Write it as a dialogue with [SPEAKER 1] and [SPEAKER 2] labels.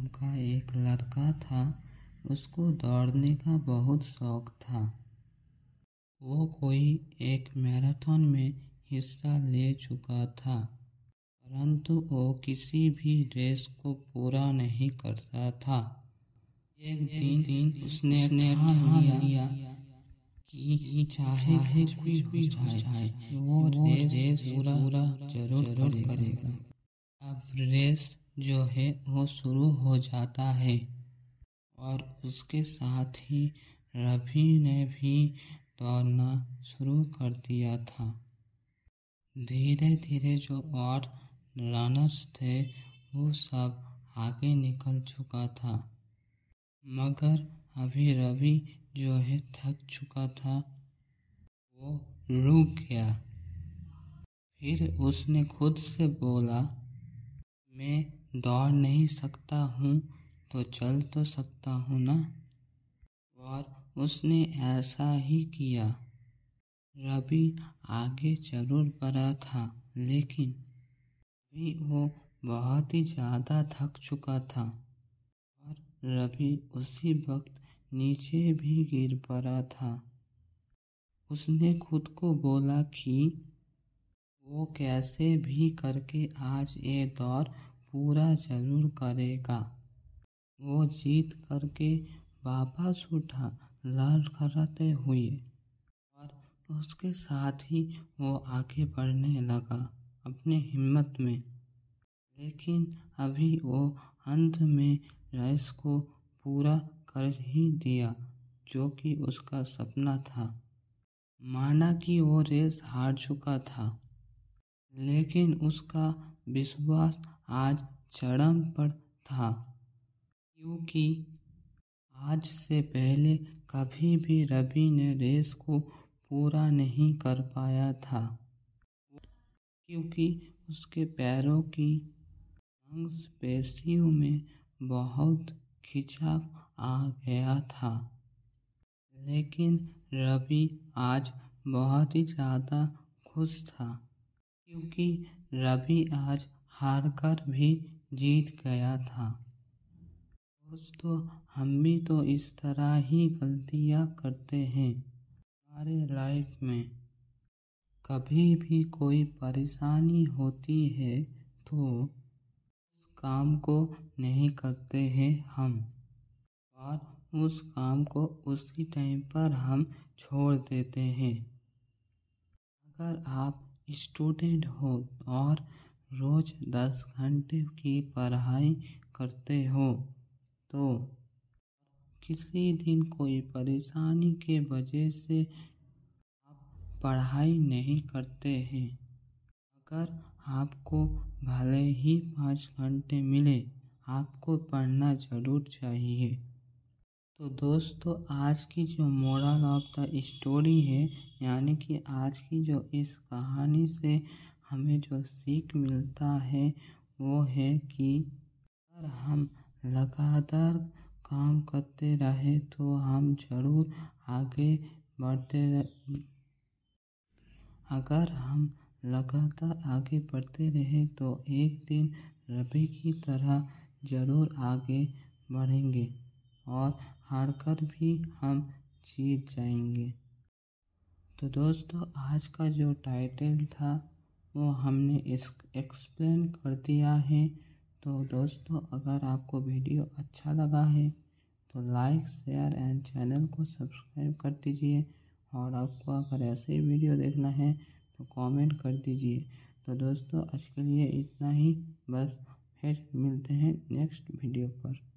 [SPEAKER 1] नाम का एक लड़का था उसको दौड़ने का बहुत शौक था। वो कोई एक मैराथन में हिस्सा ले चुका था परंतु वो किसी भी रेस को पूरा नहीं करता था। एक दिन, दिन उसने ठान लिया कि चाहे भी कुछ भी हो जाए वो रेस पूरा ज़रूर करेगा। अब रेस जो है वो शुरू जाता है। और उसके साथ ही रवि ने भी दौड़ना शुरू कर दिया था। धीरे धीरे जो और रनर्स थे, वो सब आगे निकल चुका था। मगर अभी रवि जो है, थक चुका था। वो रुक गया। फिर उसने खुद से बोला, मैं दौड़ नहीं सकता हूँ तो चल तो सकता हूँ ना? और उसने ऐसा ही किया। रवि आगे ज़रूर बढ़ा था, लेकिन अभी वो बहुत ही ज़्यादा थक चुका था। और रवि उसी वक्त नीचे भी गिर पड़ा था। उसने खुद को बोला कि, वो कैसे भी करके आज ये दौर पूरा ज़रूर करेगा। वो जीत करके वापस उठा लड़खड़ाते हुए। और उसके साथ ही वो आगे बढ़ने लगा, अपने हिम्मत में। लेकिन अभी वो अंत में रेस को पूरा कर ही दिया, जो कि उसका सपना था। माना कि वो रेस हार चुका था। लेकिन उसका विश्वास आज चरम पर था, क्योंकि आज से पहले कभी भी रवि ने रेस को पूरा नहीं कर पाया था। क्योंकि उसके पैरों की मांसपेशियों में बहुत खिंचाव आ गया था। लेकिन रवि आज बहुत ही ज़्यादा खुश था, क्योंकि रवि आज हार कर भी जीत गया था। दोस्तों, हम भी तो इस तरह ही गलतियाँ करते हैं हमारे लाइफ में। कभी भी कोई परेशानी होती है तो उस काम को नहीं करते हैं हम। और उस काम को उसी टाइम पर हम छोड़ देते हैं। अगर आप स्टूडेंट हो और रोज़ दस घंटे की पढ़ाई करते हो तो किसी दिन कोई परेशानी के वजह से आप पढ़ाई नहीं करते हैं। अगर आपको भले ही पाँच घंटे मिले, आपको पढ़ना ज़रूर चाहिए। तो दोस्तों, आज की जो मोरल ऑफ़ द स्टोरी है, यानी कि आज की जो इस कहानी से हमें जो सीख मिलता है वो है कि अगर हम लगातार काम करते रहे तो हम ज़रूर आगे बढ़ते अगर हम लगातार आगे बढ़ते रहे तो एक दिन रवि की तरह ज़रूर आगे बढ़ेंगे और हार कर भी हम जीत जाएँगे। तो दोस्तों, आज का जो टाइटल था वो हमने इस एक्सप्लेन कर दिया है। तो दोस्तों, अगर आपको वीडियो अच्छा लगा है तो लाइक शेयर एंड चैनल को सब्सक्राइब कर दीजिए। और आपको अगर ऐसे ही वीडियो देखना है तो कमेंट कर दीजिए। तो दोस्तों, आज के लिए इतना ही। बस फिर मिलते हैं नेक्स्ट वीडियो पर।